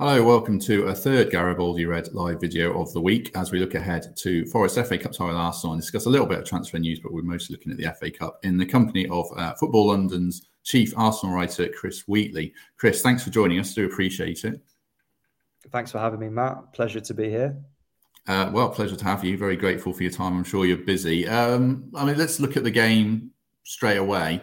Hello, welcome to a third Garibaldi Red live video of the week as we look ahead to Forest FA Cup tie with Arsenal and discuss a little bit of transfer news, but we're mostly looking at the FA Cup in the company of uh, Football London's chief Arsenal writer, Chris Wheatley. Chris, thanks for joining us. Do appreciate it. Thanks for having me, Matt. Pleasure to be here. Uh, well, pleasure to have you. Very grateful for your time. I'm sure you're busy. Um, I mean, let's look at the game straight away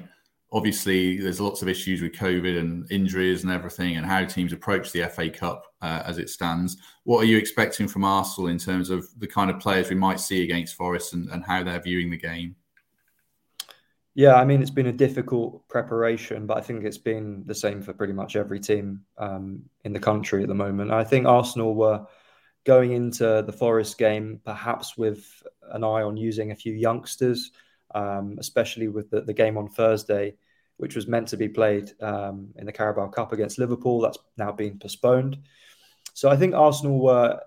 obviously there's lots of issues with COVID and injuries and everything, and how teams approach the FA Cup uh, as it stands. What are you expecting from Arsenal in terms of the kind of players we might see against Forest and, and how they're viewing the game? Yeah, I mean it's been a difficult preparation, but I think it's been the same for pretty much every team um, in the country at the moment. I think Arsenal were going into the Forest game perhaps with an eye on using a few youngsters um, especially with the, the, game on Thursday, which was meant to be played um, in the Carabao Cup against Liverpool. That's now been postponed. So I think Arsenal were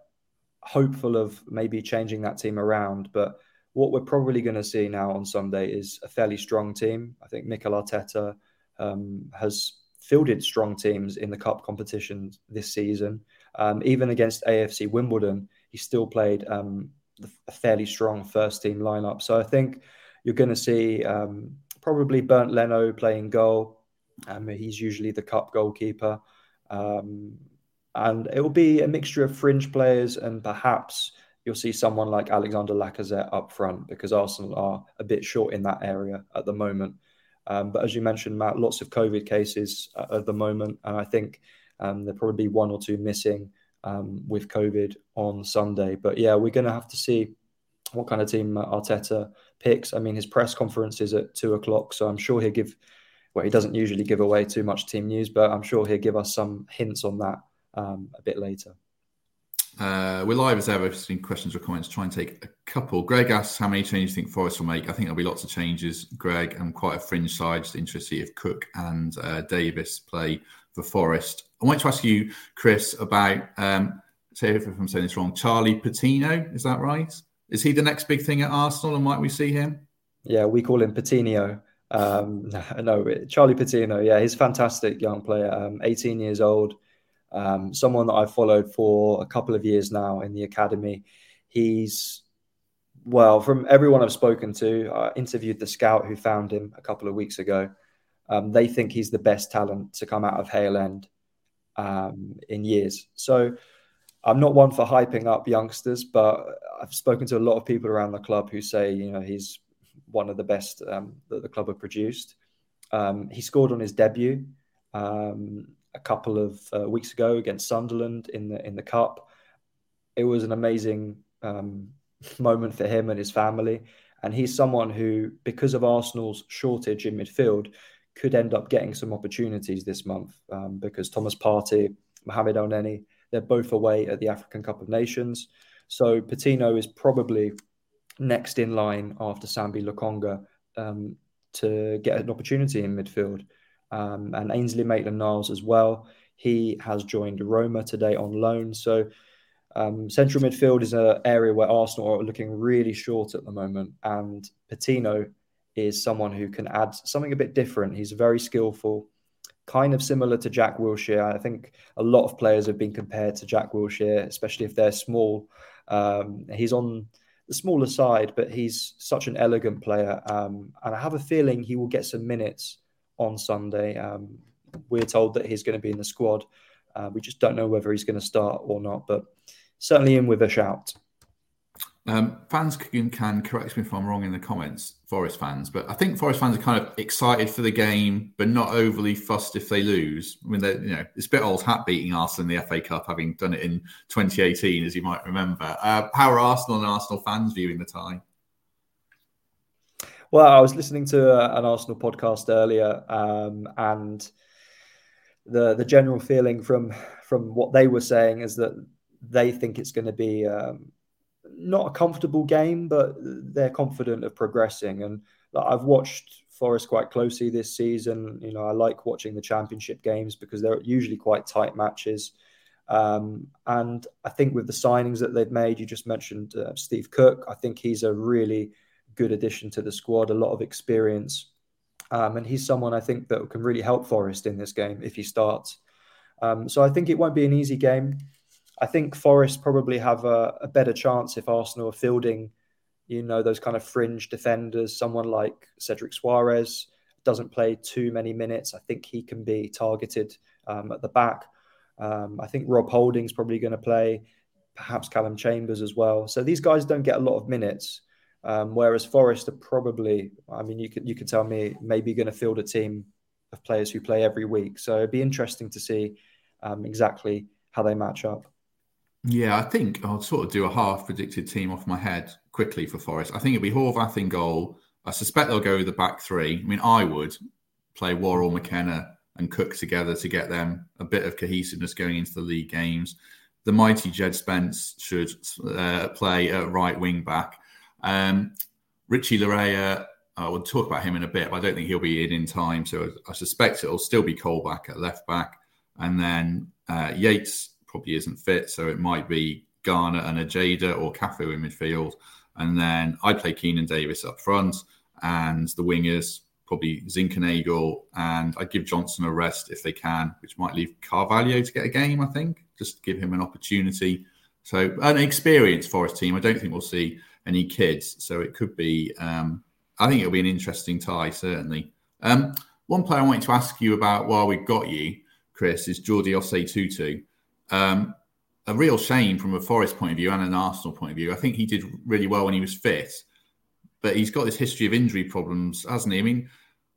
hopeful of maybe changing that team around, but what we're probably going to see now on Sunday is a fairly strong team. I think Mikel Arteta um, has fielded strong teams in the cup competition this season. Um, even against AFC Wimbledon, he still played um, a fairly strong first team lineup. So I think you're going to see um, probably Bernd Leno playing goal. Um, he's usually the cup goalkeeper. Um, and it will be a mixture of fringe players and perhaps you'll see someone like Alexander Lacazette up front because Arsenal are a bit short in that area at the moment. Um, but as you mentioned, Matt, lots of COVID cases at the moment. And I think um, there'll probably be one or two missing um, with COVID on Sunday. But yeah, we're going to have to see what kind of team Arteta picks. I mean, his press conference is at two o'clock, so I'm sure he'll give. Well, he doesn't usually give away too much team news, but I'm sure he'll give us some hints on that um, a bit later. Uh, we're live as ever. If there's questions or comments, try and take a couple. Greg asks how many changes you think Forest will make. I think there'll be lots of changes. Greg, I'm quite a fringe side. Just interested if Cook and uh, Davis play for Forest. I want to ask you, Chris, about um, say if I'm saying this wrong. Charlie Patino, is that right? Is he the next big thing at Arsenal, and might we see him? Yeah, we call him Patino. Um, no, Charlie Patino. Yeah, he's a fantastic young player. Um, 18 years old. Um, someone that I've followed for a couple of years now in the academy. He's well, from everyone I've spoken to, I interviewed the scout who found him a couple of weeks ago. Um, they think he's the best talent to come out of Hale End um, in years. So I'm not one for hyping up youngsters, but I've spoken to a lot of people around the club who say, you know, he's one of the best um, that the club have produced. Um, he scored on his debut um, a couple of uh, weeks ago against Sunderland in the in the cup. It was an amazing um, moment for him and his family, and he's someone who, because of Arsenal's shortage in midfield, could end up getting some opportunities this month um, because Thomas Partey, Mohamed Elneny they're both away at the African Cup of Nations. So Patino is probably next in line after Sambi Lokonga um, to get an opportunity in midfield. Um, and Ainsley Maitland Niles as well. He has joined Roma today on loan. So um, central midfield is an area where Arsenal are looking really short at the moment. And Patino is someone who can add something a bit different. He's very skillful kind of similar to Jack Wilshere. I think a lot of players have been compared to Jack Wilshere, especially if they're small. Um, he's on the smaller side, but he's such an elegant player. Um, and I have a feeling he will get some minutes on Sunday. Um, we're told that he's going to be in the squad. Uh, we just don't know whether he's going to start or not, but certainly in with a shout. Um, fans can, can, correct me if I'm wrong in the comments, Forest fans, but I think Forest fans are kind of excited for the game, but not overly fussed if they lose. I mean, you know, it's a bit old hat beating Arsenal in the FA Cup, having done it in 2018, as you might remember. Uh, how are Arsenal and Arsenal fans viewing the tie? Well, I was listening to uh, an Arsenal podcast earlier, um, and the the general feeling from from what they were saying is that they think it's going to be um, not a comfortable game, but they're confident of progressing. And like, I've watched Forest quite closely this season. You know, I like watching the Championship games because they're usually quite tight matches. Um, and I think with the signings that they've made, you just mentioned uh, Steve Cook. I think he's a really good addition to the squad, a lot of experience. Um, and he's someone I think that can really help Forest in this game if he starts. Um, so I think it won't be an easy game. I think Forest probably have a, a, better chance if Arsenal are fielding, you know, those kind of fringe defenders. Someone like Cedric Soares doesn't play too many minutes. I think he can be targeted um, at the back. Um, I think Rob Holding's probably going to play, perhaps Callum Chambers as well. So these guys don't get a lot of minutes. Um, whereas Forest are probably, I mean, you could you could tell me maybe going to field a team of players who play every week. So it'd be interesting to see um, exactly how they match up. Yeah, I think I'll sort of do a half predicted team off my head quickly for Forest. I think it'll be Horvath in goal. I suspect they'll go with the back three. I mean, I would play Worrall, McKenna, and Cook together to get them a bit of cohesiveness going into the league games. The mighty Jed Spence should uh, play at right wing back. Um, Richie Laryea, I will talk about him in a bit, but I don't think he'll be in in time. So I suspect it'll still be Colback at left back. And then uh, Yates probably isn't fit. So it might be Garner and Ojeda or Cafu in midfield. And then I'd play Keinan Davis up front and the wingers, probably Zinckernagel. And I'd give Johnson a rest if they can, which might leave Carvalho to get a game, I think, just give him an opportunity. So an experienced Forest team. I don't think we'll see any kids. So it could be, um, I think it'll be an interesting tie, certainly. Um, one player I wanted to ask you about while we've got you, Chris, is Jordi Osei-Tutu. Um, a real shame from a Forest point of view and an Arsenal point of view. I think he did really well when he was fit, but he's got this history of injury problems, hasn't he? I mean,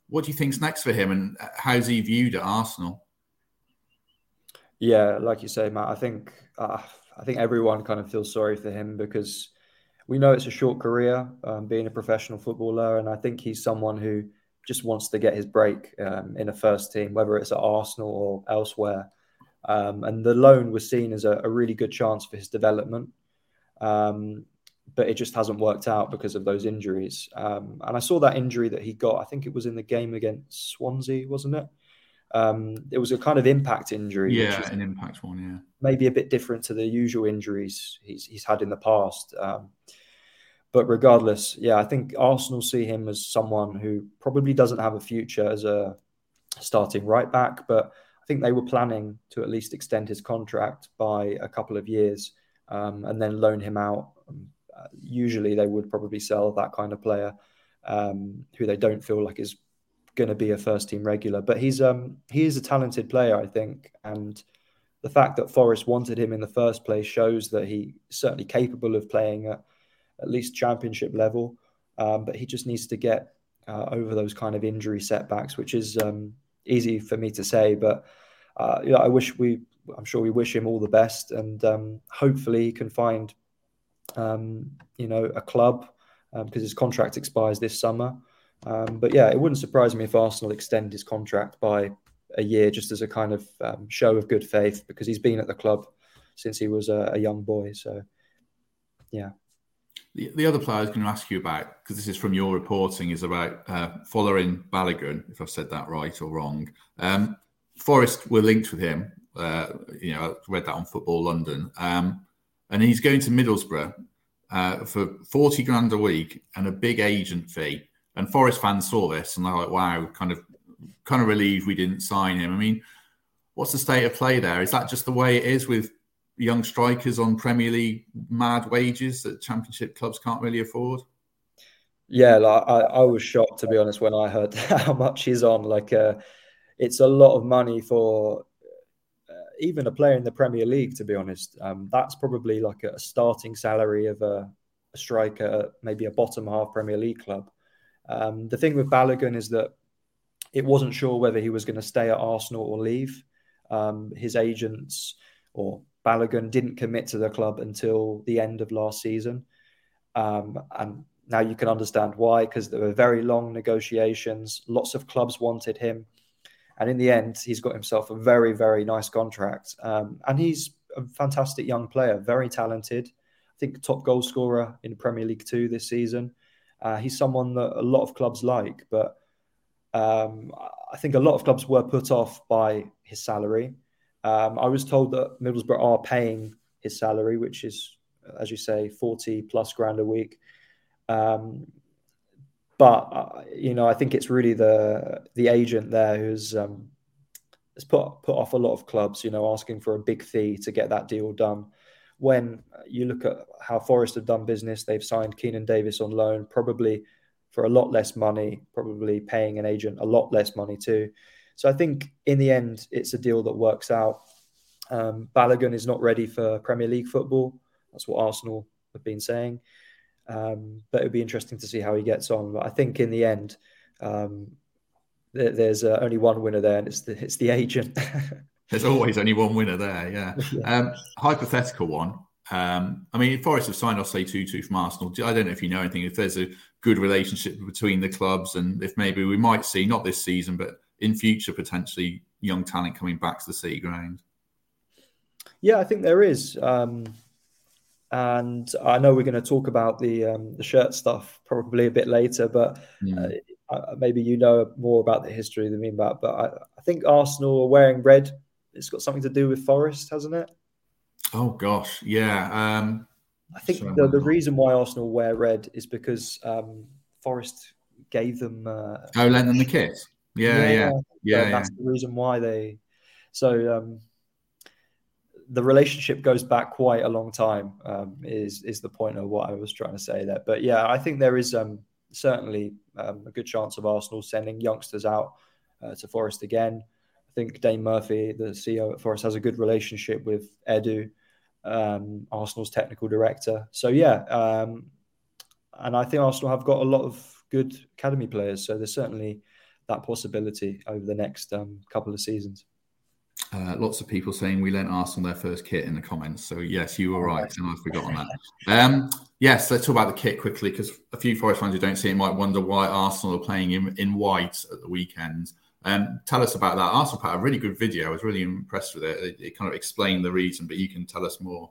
what do you think's next for him, and how's he viewed at Arsenal? Yeah, like you say, Matt. I think uh, I think everyone kind of feels sorry for him because we know it's a short career um, being a professional footballer, and I think he's someone who just wants to get his break um, in a first team, whether it's at Arsenal or elsewhere. Um, and the loan was seen as a, a, really good chance for his development, um, but it just hasn't worked out because of those injuries. Um, and I saw that injury that he got. I think it was in the game against Swansea, wasn't it? Um, it was a kind of impact injury. Yeah, an impact one. Yeah, maybe a bit different to the usual injuries he's he's had in the past. Um, but regardless, yeah, I think Arsenal see him as someone who probably doesn't have a future as a starting right back, but I think they were planning to at least extend his contract by a couple of years um, and then loan him out. Um, uh, usually, they would probably sell that kind of player um, who they don't feel like is going to be a first team regular. But he's um he is a talented player, I think, and the fact that Forest wanted him in the first place shows that he's certainly capable of playing at at least championship level. Um, but he just needs to get uh, over those kind of injury setbacks, which is um, easy for me to say. But uh, know, I wish we, I'm sure we wish him all the best, and um, hopefully he can find, um, you know, a club because um, his contract expires this summer. Um, but yeah, it wouldn't surprise me if Arsenal extend his contract by a year just as a kind of um, show of good faith because he's been at the club since he was a, a young boy. So, yeah. The, the other player I was going to ask you about, because this is from your reporting, is about uh, Folarin Balogun, if I've said that right or wrong. Um, Forest were linked with him. Uh, you know, I read that on Football London. Um, and he's going to Middlesbrough uh, for 40 grand a week and a big agent fee. And Forest fans saw this and they're like, wow, kind of kind of relieved we didn't sign him. I mean, what's the state of play there? Is that just the way it is with young strikers on Premier League mad wages that Championship clubs can't really afford? Yeah, like, I, I was shocked to be honest when I heard how much he's on. Like, uh, it's a lot of money for uh, even a player in the Premier League. To be honest, um, that's probably like a, starting salary of a, a striker, maybe a bottom half Premier League club. Um, the thing with Balogun is that it wasn't sure whether he was going to stay at Arsenal or leave. Um, his agents or Balogun didn't commit to the club until the end of last season. Um, and now you can understand why, because there were very long negotiations. Lots of clubs wanted him. And in the end, he's got himself a very, very nice contract. Um, and he's a fantastic young player, very talented. I think top goal scorer in Premier League Two this season. Uh, he's someone that a lot of clubs like, but um, I think a lot of clubs were put off by his salary. Um, I was told that Middlesbrough are paying his salary, which is, as you say, 40 plus grand a week. Um, but uh, you know, I think it's really the the agent there who's um, has put put off a lot of clubs. You know, asking for a big fee to get that deal done. When you look at how Forest have done business, they've signed Keinan Davis on loan, probably for a lot less money, probably paying an agent a lot less money too. So I think in the end, it's a deal that works out. Um, Balogun is not ready for Premier League football. That's what Arsenal have been saying. Um, but it'd be interesting to see how he gets on. But I think in the end, um, th- there's uh, only one winner there, and it's the it's the agent. there's always only one winner there. Yeah. yeah. Um, hypothetical one. Um, I mean, Forest have signed Osei-Tutu from Arsenal. I don't know if you know anything. If there's a good relationship between the clubs, and if maybe we might see not this season, but in future potentially young talent coming back to the City Ground. Yeah, I think there is. Um, and I know we're going to talk about the um, the shirt stuff probably a bit later, but mm. uh, maybe you know more about the history than me about. But I, I, think Arsenal are wearing red. It's got something to do with Forest, hasn't it? Oh gosh, yeah. Um, I think the, the reason why Arsenal wear red is because um, Forest gave them. Uh, oh, lent them the kit. Yeah, yeah, yeah. yeah that's the reason why they. So um, the relationship goes back quite a long time. Um, is is the point of what I was trying to say there? But yeah, I think there is um, certainly um, a good chance of Arsenal sending youngsters out uh, to Forest again. I think Dane Murphy, the CEO at Forest, has a good relationship with Edu, um, Arsenal's technical director. So yeah, um, and I think Arsenal have got a lot of good academy players. So there's certainly that possibility over the next um, couple of seasons. Uh, lots of people saying we lent Arsenal their first kit in the comments. So yes, you were right, and I've forgotten that. Um, yes, let's talk about the kit quickly because a few Forest fans who don't see it might wonder why Arsenal are playing in, in white at the weekend. Um, tell us about that. Arsenal put a really good video. I was really impressed with it. it. It, kind of explained the reason, but you can tell us more.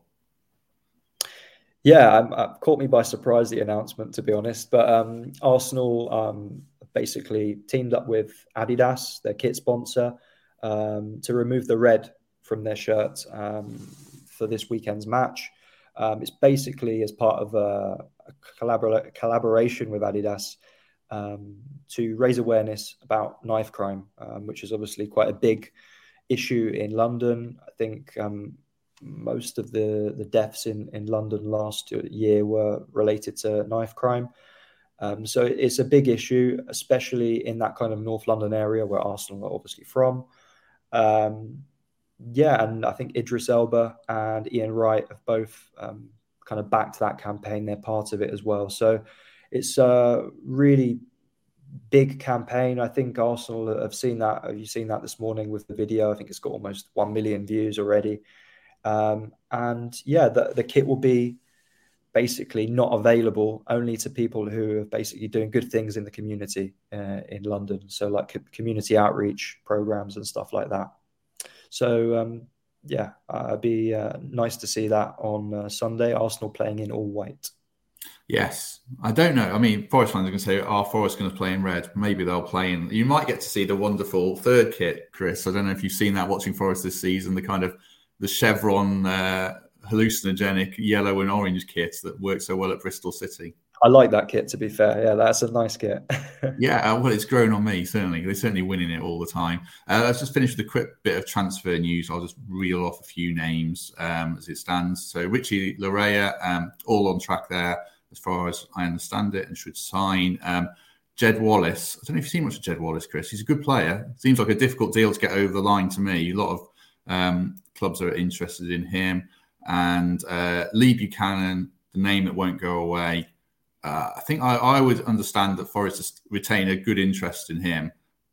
Yeah, I'm, uh, caught me by surprise the announcement, to be honest. But um, Arsenal um, basically teamed up with Adidas, their kit sponsor, um, to remove the red from their shirt um, for this weekend's match. Um, it's basically as part of a, a collabor- collaboration with Adidas um, to raise awareness about knife crime, um, which is obviously quite a big issue in London. I think um, most of the, the deaths in, in London last year were related to knife crime. Um, so it's a big issue, especially in that kind of North London area where Arsenal are obviously from. Um, yeah, and I think Idris Elba and Ian Wright have both um, kind of backed that campaign. They're part of it as well. So it's a really big campaign. I think Arsenal have seen that. Have you seen that this morning with the video? I think it's got almost 1 million views already. Um, and yeah, the, the kit will be basically not available only to people who are basically doing good things in the community uh, in London. So, like community outreach programs and stuff like that. So, um, yeah, it'd be uh, nice to see that on uh, Sunday. Arsenal playing in all white. Yes, I don't know. I mean, Forest fans are going to say, "Are Forest going to play in red?" Maybe they'll play in. You might get to see the wonderful third kit, Chris. I don't know if you've seen that watching Forest this season. The kind of the chevron uh, hallucinogenic yellow and orange kit that worked so well at Bristol City. I like that kit. To be fair, yeah, that's a nice kit. yeah, uh, well, it's grown on me certainly. They're certainly winning it all the time. Uh, let's just finish with a quick bit of transfer news. I'll just reel off a few names um, as it stands. So Richie Laryea, um, all on track there as far as I understand it, and should sign. Um, Jed Wallace. I don't know if you've seen much of Jed Wallace, Chris. He's a good player. Seems like a difficult deal to get over the line to me. A lot of um, clubs are interested in him and uh, Lee Buchanan, the name that won't go away. Uh, I think I, I, would understand that Forest retain a good interest in him.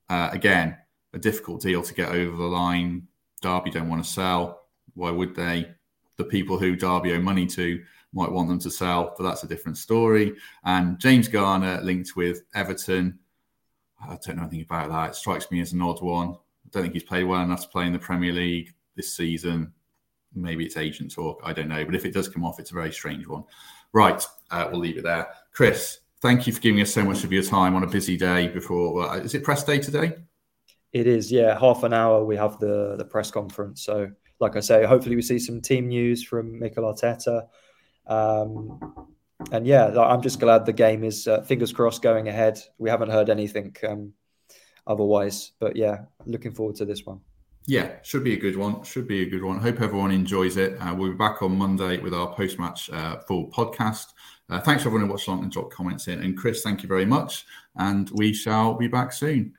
Uh, again, a difficult deal to get over the line. Derby don't want to sell. Why would they? The people who Derby owe money to might want them to sell, but that's a different story. And James Garner linked with Everton. I don't know anything about that. It strikes me as an odd one. I don't think he's played well enough to play in the Premier League this season. Maybe it's agent talk. I don't know. But if it does come off, it's a very strange one. Right. Uh, we'll leave it there. Chris, thank you for giving us so much of your time on a busy day before. Uh, is it press day today? It is, yeah. Half an hour we have the the press conference. So, like I say, hopefully we see some team news from Mikel Arteta. Um, and yeah, I'm just glad the game is uh, fingers crossed going ahead. We haven't heard anything um, otherwise, but yeah, looking forward to this one. Yeah, should be a good one. Should be a good one. Hope everyone enjoys it. Uh, we'll be back on Monday with our post match uh, full podcast. Uh, thanks everyone who watched along and dropped comments in. And Chris, thank you very much. And we shall be back soon.